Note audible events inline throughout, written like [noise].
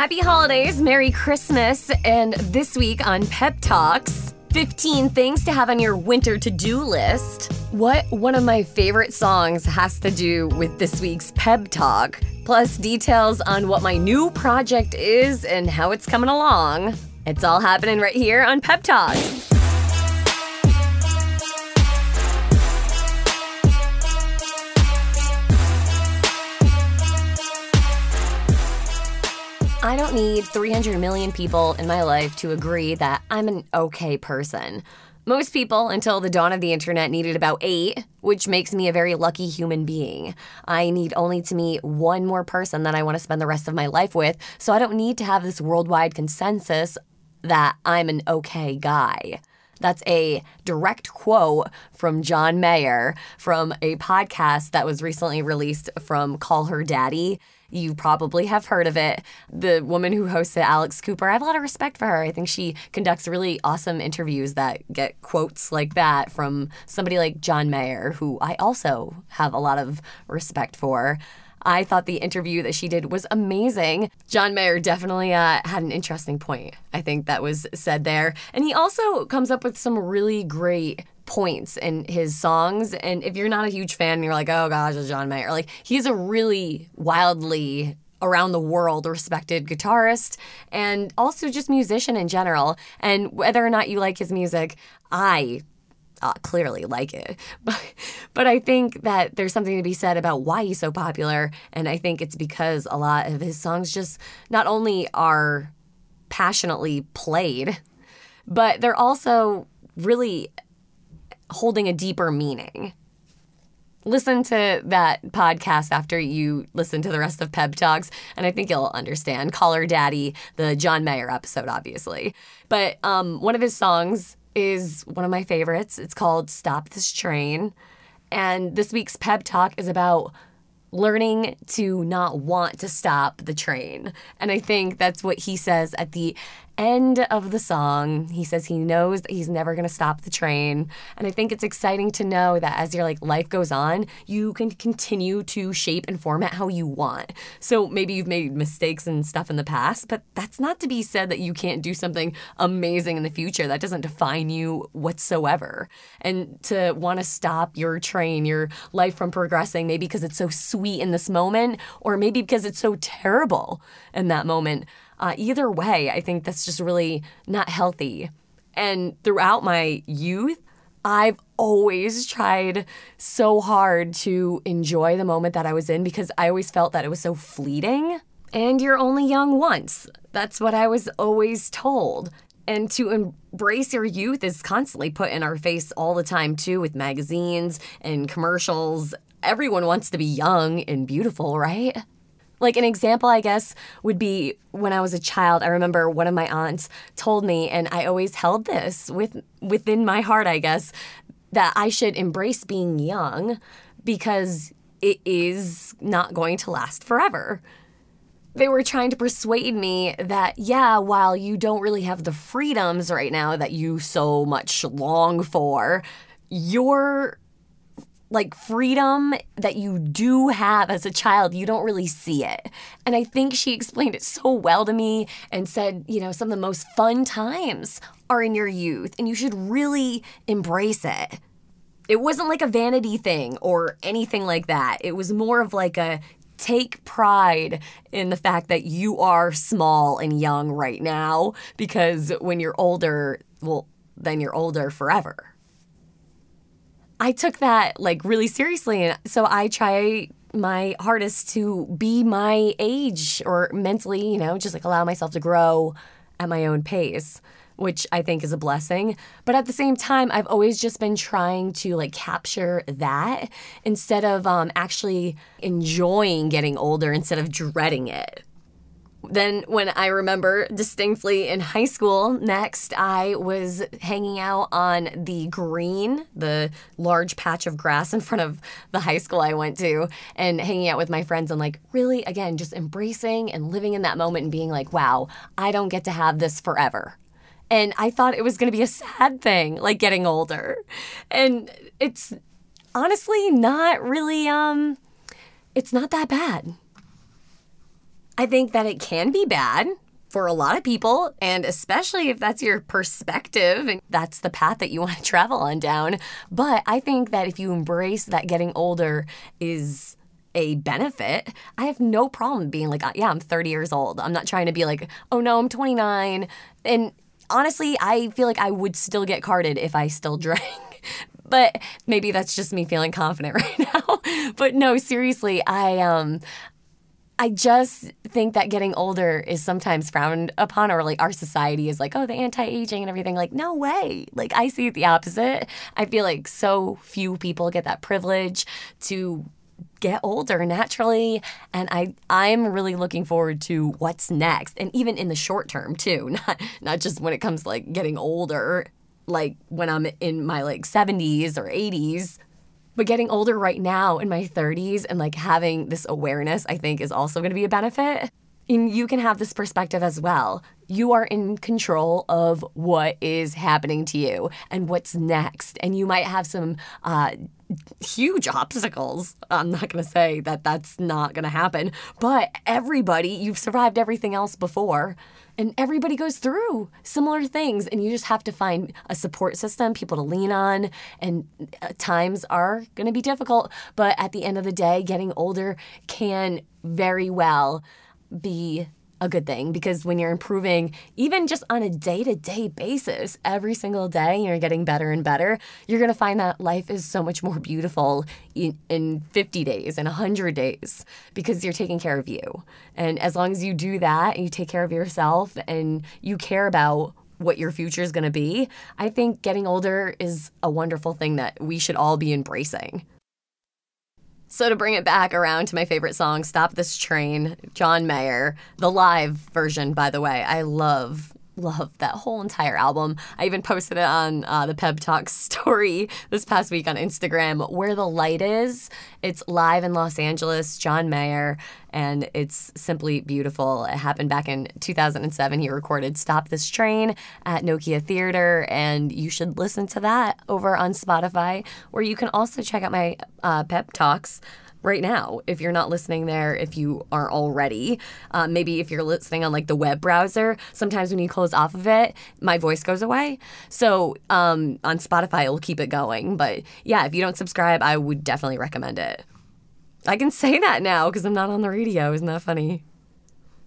Happy holidays, Merry Christmas, and this week on Pep Talks, 15 things to have on your winter to do list. What one of my favorite songs has to do with this week's Pep Talk, plus details on what my new project is and how it's coming along. It's all happening right here on Pep Talks. Don't need 300 million people in my life to agree that I'm an okay person. Most people, until the dawn of the internet, needed about eight, which makes me a very lucky human being. I need only to meet one more person that I want to spend the rest of my life with, so I don't need to have this worldwide consensus that I'm an okay guy. That's a direct quote from John Mayer from a podcast that was recently released from Call Her Daddy. You probably have heard of it. The woman who hosts it, Alex Cooper, I have a lot of respect for her. I think she conducts really awesome interviews that get quotes like that from somebody like John Mayer, who I also have a lot of respect for. I thought the interview that she did was amazing. John Mayer definitely uh, had an interesting point, I think, that was said there. And he also comes up with some really great points in his songs. And if you're not a huge fan and you're like, oh gosh, it's John Mayer, like he's a really wildly around the world respected guitarist and also just musician in general. And whether or not you like his music, I uh, clearly like it. [laughs] But, but I think that there's something to be said about why he's so popular. And I think it's because a lot of his songs just not only are passionately played, but they're also really holding a deeper meaning. Listen to that podcast after you listen to the rest of Pep Talks, and I think you'll understand. Call Her Daddy, the John Mayer episode, obviously. But um, one of his songs is one of my favorites. It's called Stop This Train. And this week's Pep Talk is about learning to not want to stop the train. And I think that's what he says at the end of the song. He says he knows that he's never going to stop the train. And I think it's exciting to know that as your like life goes on, you can continue to shape and format how you want. So maybe you've made mistakes and stuff in the past, but that's not to be said that you can't do something amazing in the future. That doesn't define you whatsoever. And to want to stop your train, your life from progressing, maybe because it's so sweet in this moment, or maybe because it's so terrible in that moment. Uh, either way, I think that's just really not healthy. And throughout my youth, I've always tried so hard to enjoy the moment that I was in because I always felt that it was so fleeting. And you're only young once. That's what I was always told. And to embrace your youth is constantly put in our face all the time, too, with magazines and commercials. Everyone wants to be young and beautiful, right? Like an example, I guess, would be when I was a child. I remember one of my aunts told me, and I always held this with within my heart, I guess, that I should embrace being young because it is not going to last forever. They were trying to persuade me that, yeah, while you don't really have the freedoms right now that you so much long for, you're like freedom that you do have as a child, you don't really see it. And I think she explained it so well to me and said, you know, some of the most fun times are in your youth and you should really embrace it. It wasn't like a vanity thing or anything like that. It was more of like a take pride in the fact that you are small and young right now because when you're older, well, then you're older forever. I took that like really seriously. And so I try my hardest to be my age or mentally, you know, just like allow myself to grow at my own pace, which I think is a blessing. But at the same time, I've always just been trying to like capture that instead of um, actually enjoying getting older instead of dreading it. Then, when I remember distinctly in high school, next, I was hanging out on the green, the large patch of grass in front of the high school I went to, and hanging out with my friends and, like, really, again, just embracing and living in that moment and being like, wow, I don't get to have this forever. And I thought it was going to be a sad thing, like getting older. And it's honestly not really, um, it's not that bad. I think that it can be bad for a lot of people, and especially if that's your perspective and that's the path that you want to travel on down. But I think that if you embrace that getting older is a benefit, I have no problem being like, yeah, I'm 30 years old. I'm not trying to be like, oh no, I'm 29. And honestly, I feel like I would still get carded if I still [laughs] drank. but maybe that's just me feeling confident [laughs] right now. but no, seriously, I um I just think that getting older is sometimes frowned upon, or like our society is like, oh, the anti aging and everything. Like, no way. Like, I see it the opposite. I feel like so few people get that privilege to get older naturally and i i'm really looking forward to what's next and even in the short term too [laughs] not not just when it comes to like getting older like when i'm in my like 70s or 80s but getting older right now in my 30s and like having this awareness i think is also going to be a benefit and you can have this perspective as well. You are in control of what is happening to you and what's next. And you might have some uh, huge obstacles. I'm not going to say that that's not going to happen, but everybody, you've survived everything else before. And everybody goes through similar things, and you just have to find a support system, people to lean on. And uh, times are going to be difficult, but at the end of the day, getting older can very well be a good thing because when you're improving, even just on a day to day basis, every single day, you're getting better and better, you're going to find that life is so much more beautiful in, in 50 days and 100 days because you're taking care of you. And as long as you do that and you take care of yourself and you care about what your future is going to be, I think getting older is a wonderful thing that we should all be embracing. So to bring it back around to my favorite song, Stop This Train, John Mayer, the live version, by the way, I love love that whole entire album. I even posted it on uh, the Pep Talk [laughs] story this past week on Instagram. Where the Light Is. It's live in Los Angeles, John Mayer, and it's simply beautiful. It happened back in 2007. He recorded Stop This Train at Nokia Theater, and you should listen to that over on Spotify, where you can also check out my uh, Pep Talks right now if you're not listening there if you aren't already um, maybe if you're listening on like the web browser sometimes when you close off of it my voice goes away. So um, on spotify it'll keep it going. But yeah if you don't subscribe i would definitely recommend it. I can say that now because i'm not on the radio. Isn't that funny?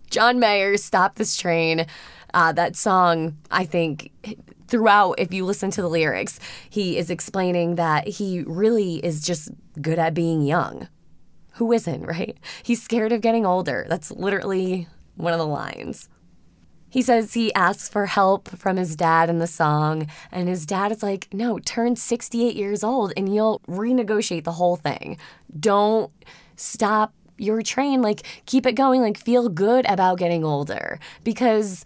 John mayer stop this train. Uh, that song i think throughout, if you listen to the lyrics, he is explaining that he really is just good at being young. Who isn't, right? He's scared of getting older. That's literally one of the lines. He says he asks for help from his dad in the song, and his dad is like, No, turn 68 years old and you'll renegotiate the whole thing. Don't stop your train. Like, keep it going. Like, feel good about getting older because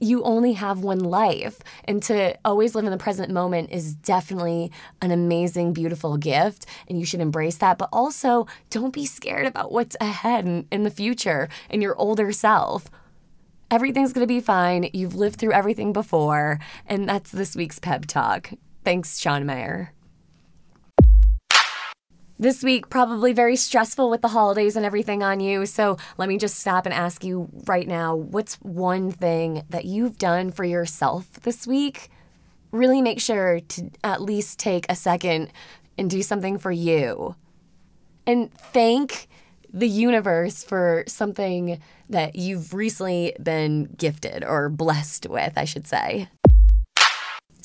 you only have one life. And to always live in the present moment is definitely an amazing, beautiful gift. And you should embrace that. But also, don't be scared about what's ahead in, the future and your older self. Everything's going to be fine. You've lived through everything before. And that's this week's Pep Talk. Thanks, John Mayer. This week, probably very stressful with the holidays and everything on you. So let me just stop and ask you right now what's one thing that you've done for yourself this week? Really make sure to at least take a second and do something for you. And thank the universe for something that you've recently been gifted or blessed with, I should say.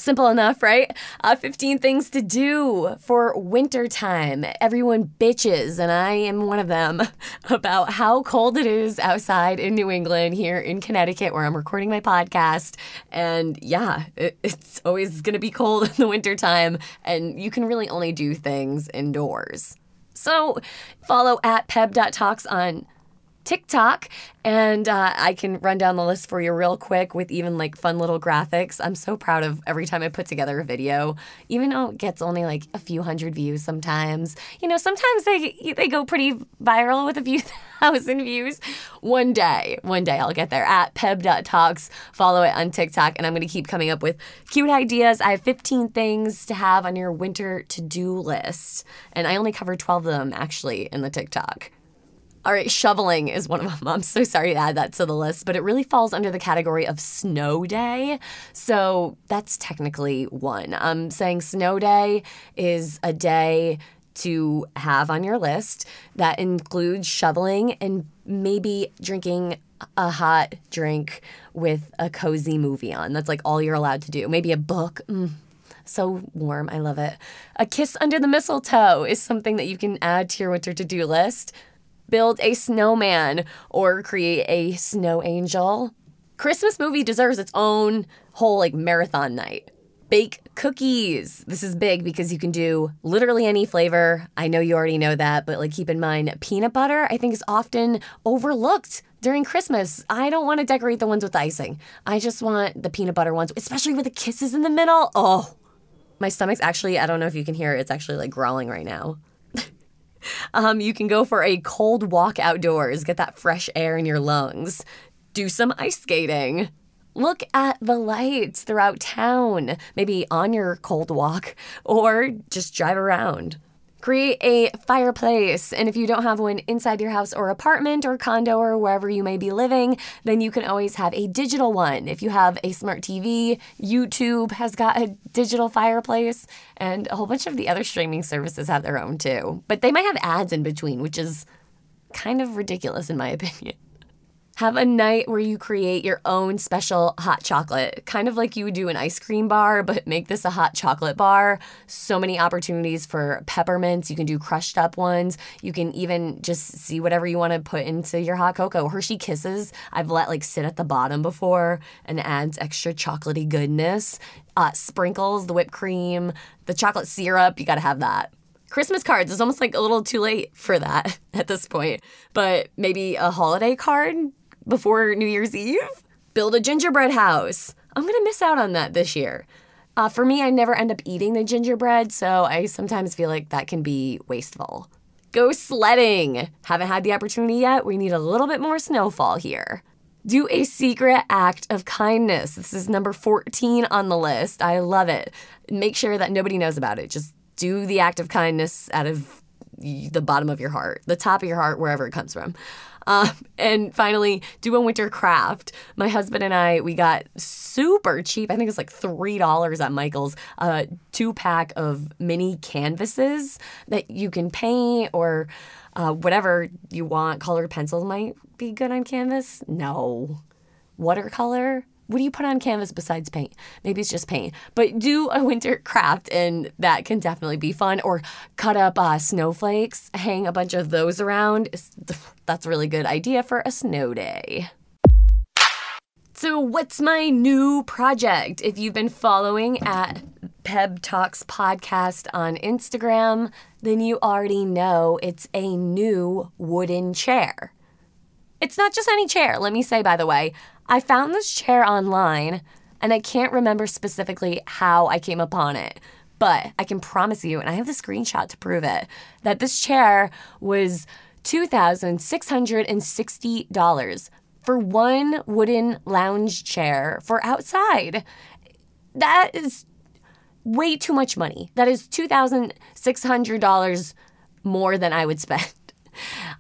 Simple enough, right? Uh, 15 things to do for wintertime. Everyone bitches, and I am one of them, [laughs] about how cold it is outside in New England, here in Connecticut, where I'm recording my podcast. And yeah, it, [laughs] it's always going to be cold in the wintertime, and you can really only do things indoors. So follow at pep.talks on TikTok. And uh, I can run down the list for you real quick with even like fun little graphics. I'm so proud of every time I put together a video, even though it gets only like a few hundred views sometimes. You know, sometimes they they go pretty viral with a few [laughs] thousand views. One day, one day I'll get there at pep.talks. Follow it on TikTok, and I'm going to keep coming up with cute ideas. I have 15 things to have on your winter to do list, and I only covered 12 of them actually in the TikTok. All right, shoveling is one of them. [laughs] I'm so sorry to add that to the list, but it really falls under the category of snow day. So that's technically one. I'm saying snow day is a day to have on your list that includes shoveling and maybe drinking a hot drink with a cozy movie on. That's like all you're allowed to do. Maybe a book. Mm, so warm. I love it. A kiss under the mistletoe is something that you can add to your winter to do list. Build a snowman or create a snow angel. Christmas movie deserves its own whole like marathon night. Bake cookies. This is big because you can do literally any flavor. I know you already know that, but like keep in mind peanut butter I think is often overlooked during Christmas. I don't want to decorate the ones with icing. I just want the peanut butter ones, especially with the kisses in the middle. Oh, my stomach's actually, I don't know if you can hear it, it's actually like growling right now. [laughs] um, you can go for a cold walk outdoors, get that fresh air in your lungs, do some ice skating. Look at the lights throughout town, maybe on your cold walk, [laughs] or just drive around. Create a fireplace. And if you don't have one inside your house or apartment or condo or wherever you may be living, then you can always have a digital one. If you have a smart TV, YouTube has got a digital fireplace, and a whole bunch of the other streaming services have their own too. But they might have ads in between, which is kind of ridiculous in my [laughs] opinion. Have a night where you create your own special hot chocolate, kind of like you would do an ice cream bar, but make this a hot chocolate bar. So many opportunities for peppermints. You can do crushed up ones. You can even just see whatever you want to put into your hot cocoa. Hershey Kisses, I've let like sit at the bottom before and adds extra chocolatey goodness. Uh, sprinkles, the whipped cream, the chocolate syrup, you got to have that. Christmas cards is almost like a little too late for that [laughs] at this point, but maybe a holiday card before New Year's Eve. Build a gingerbread house. I'm gonna miss out on that this year. Uh, for me, I never end up eating the gingerbread, so I sometimes feel like that can be wasteful. Go sledding. Haven't had the opportunity yet. We need a little bit more snowfall here. Do a secret act of kindness. This is number 14 on the list. I love it. Make sure that nobody knows about it. Just do the act of kindness out of the bottom of your heart, the top of your heart, wherever it comes from. Um, and finally, do a winter craft. My husband and I, we got super cheap. I think it's like $3 at Michael's, uh, two pack of mini canvases that you can paint or uh, whatever you want. Colored pencils might be good on canvas. No. Watercolor? What do you put on canvas besides paint? Maybe it's just paint, but do a winter craft, and that can definitely be fun. Or cut up uh, snowflakes, hang a bunch of those around. [sighs] That's a really good idea for a snow day. So, what's my new project? If you've been following at Pep Talks Podcast on Instagram, then you already know it's a new wooden chair. It's not just any chair, let me say, by the way. I found this chair online and I can't remember specifically how I came upon it. But I can promise you, and I have the screenshot to prove it, that this chair was $2,660 for one wooden lounge chair for outside. That is way too much money. That is $2,600 more than I would spend.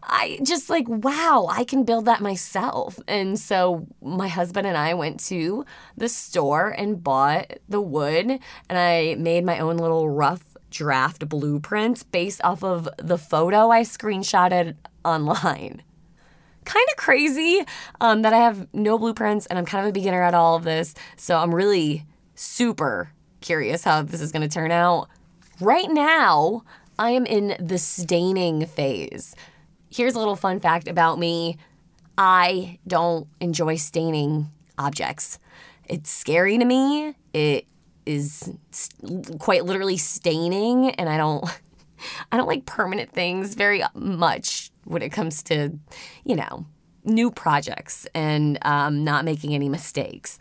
I just like, wow, I can build that myself. And so my husband and I went to the store and bought the wood, and I made my own little rough draft blueprints based off of the photo I screenshotted online. Kind of crazy um, that I have no blueprints and I'm kind of a beginner at all of this. So I'm really super curious how this is going to turn out. Right now, I am in the staining phase. Here's a little fun fact about me I don't enjoy staining objects. It's scary to me. It is quite literally staining, and I don't. [laughs] I don't like permanent things very much when it comes to, you know, new projects and um, not making any mistakes.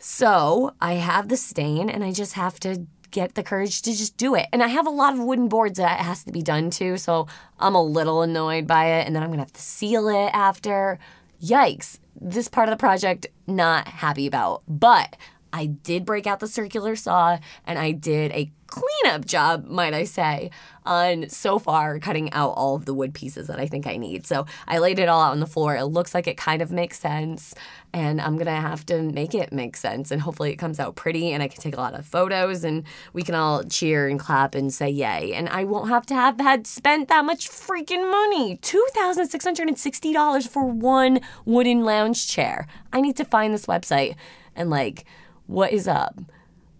So I have the stain and I just have to get the courage to just do it. And I have a lot of wooden boards that has to be done too, so I'm a little annoyed by it. And then I'm gonna have to seal it after. Yikes. This part of the project, not happy about. But I did break out the circular saw and I did a cleanup job, might I say, on so far cutting out all of the wood pieces that I think I need. So I laid it all out on the floor. It looks like it kind of makes sense, and I'm gonna have to make it make sense. And hopefully it comes out pretty, and I can take a lot of photos, and we can all cheer and clap and say yay. And I won't have to have had spent that much freaking money two thousand six hundred and sixty dollars for one wooden lounge chair. I need to find this website and like, what is up?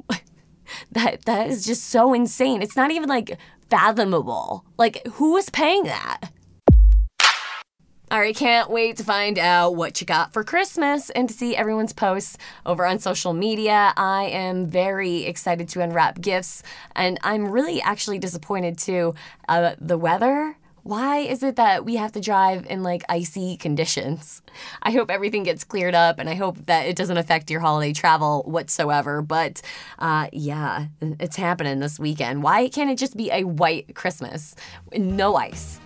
[laughs] that that is just so insane. It's not even like fathomable. Like, who is paying that? All right, can't wait to find out what you got for Christmas and to see everyone's posts over on social media. I am very excited to unwrap gifts, and I'm really actually disappointed too. Uh, the weather why is it that we have to drive in like icy conditions? I hope everything gets cleared up and I hope that it doesn't affect your holiday travel whatsoever. But uh, yeah, it's happening this weekend. Why can't it just be a white Christmas? No ice.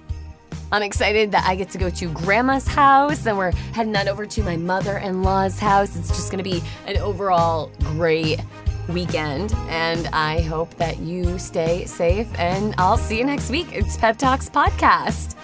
I'm excited that I get to go to grandma's house and we're heading on over to my mother in law's house. It's just to be an overall great weekend. And I hope that you stay safe. And I'll see you next week. It's Pep Talks Podcast.